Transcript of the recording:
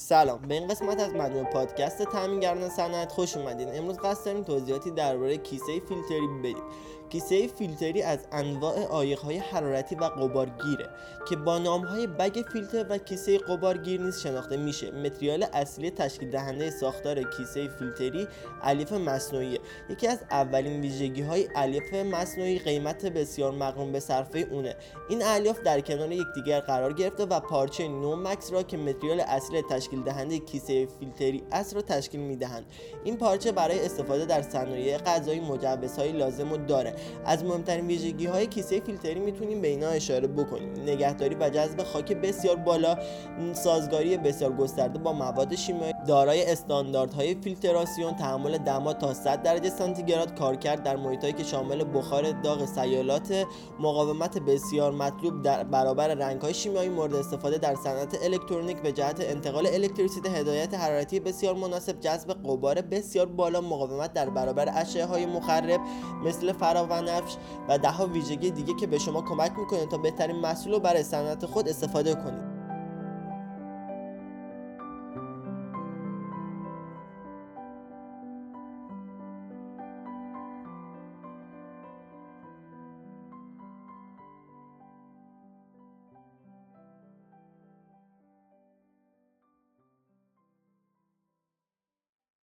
سلام به این قسمت از مجموع پادکست تامینگران صنعت خوش اومدین. امروز قصد داریم توضیحاتی درباره کیسه فیلتری بدیم. کیسه فیلتری از انواع های حرارتی و قبارگیره که با های بگ فیلتر و کیسه قبارگیر نیز شناخته میشه. متریال اصلی تشکیل دهنده ساختار کیسه فیلتری الیف مصنوعی یکی از اولین ویژگی های الیف مصنوعی قیمت بسیار مقرون به صرفه اونه. این الیاف در کنار یکدیگر قرار گرفته و پارچه نومکس را که متریال اصلی تشکیل دهنده کیسه فیلتری است را تشکیل می‌دهند. این پارچه برای استفاده در صنایع غذایی مجوزهای لازم و داره. از مهمترین ویژگی های کیسه فیلتری می‌تونیم به اینا اشاره بکنیم. نگهداری و جذب خاک بسیار بالا سازگاری بسیار گسترده با مواد شیمیایی دارای استانداردهای فیلتراسیون تحمل دما تا 100 درجه سانتیگراد کارکرد در محیطهایی که شامل بخار داغ سیالات مقاومت بسیار مطلوب در برابر رنگهای شیمیایی مورد استفاده در صنعت الکترونیک به جهت انتقال الکتریسیته هدایت حرارتی بسیار مناسب جذب قبار بسیار بالا مقاومت در برابر اشعه های مخرب مثل فرا و نفش و ده ویژگی دیگه که به شما کمک می‌کنه تا بهترین محصول رو برای صنعت خود استفاده کنید.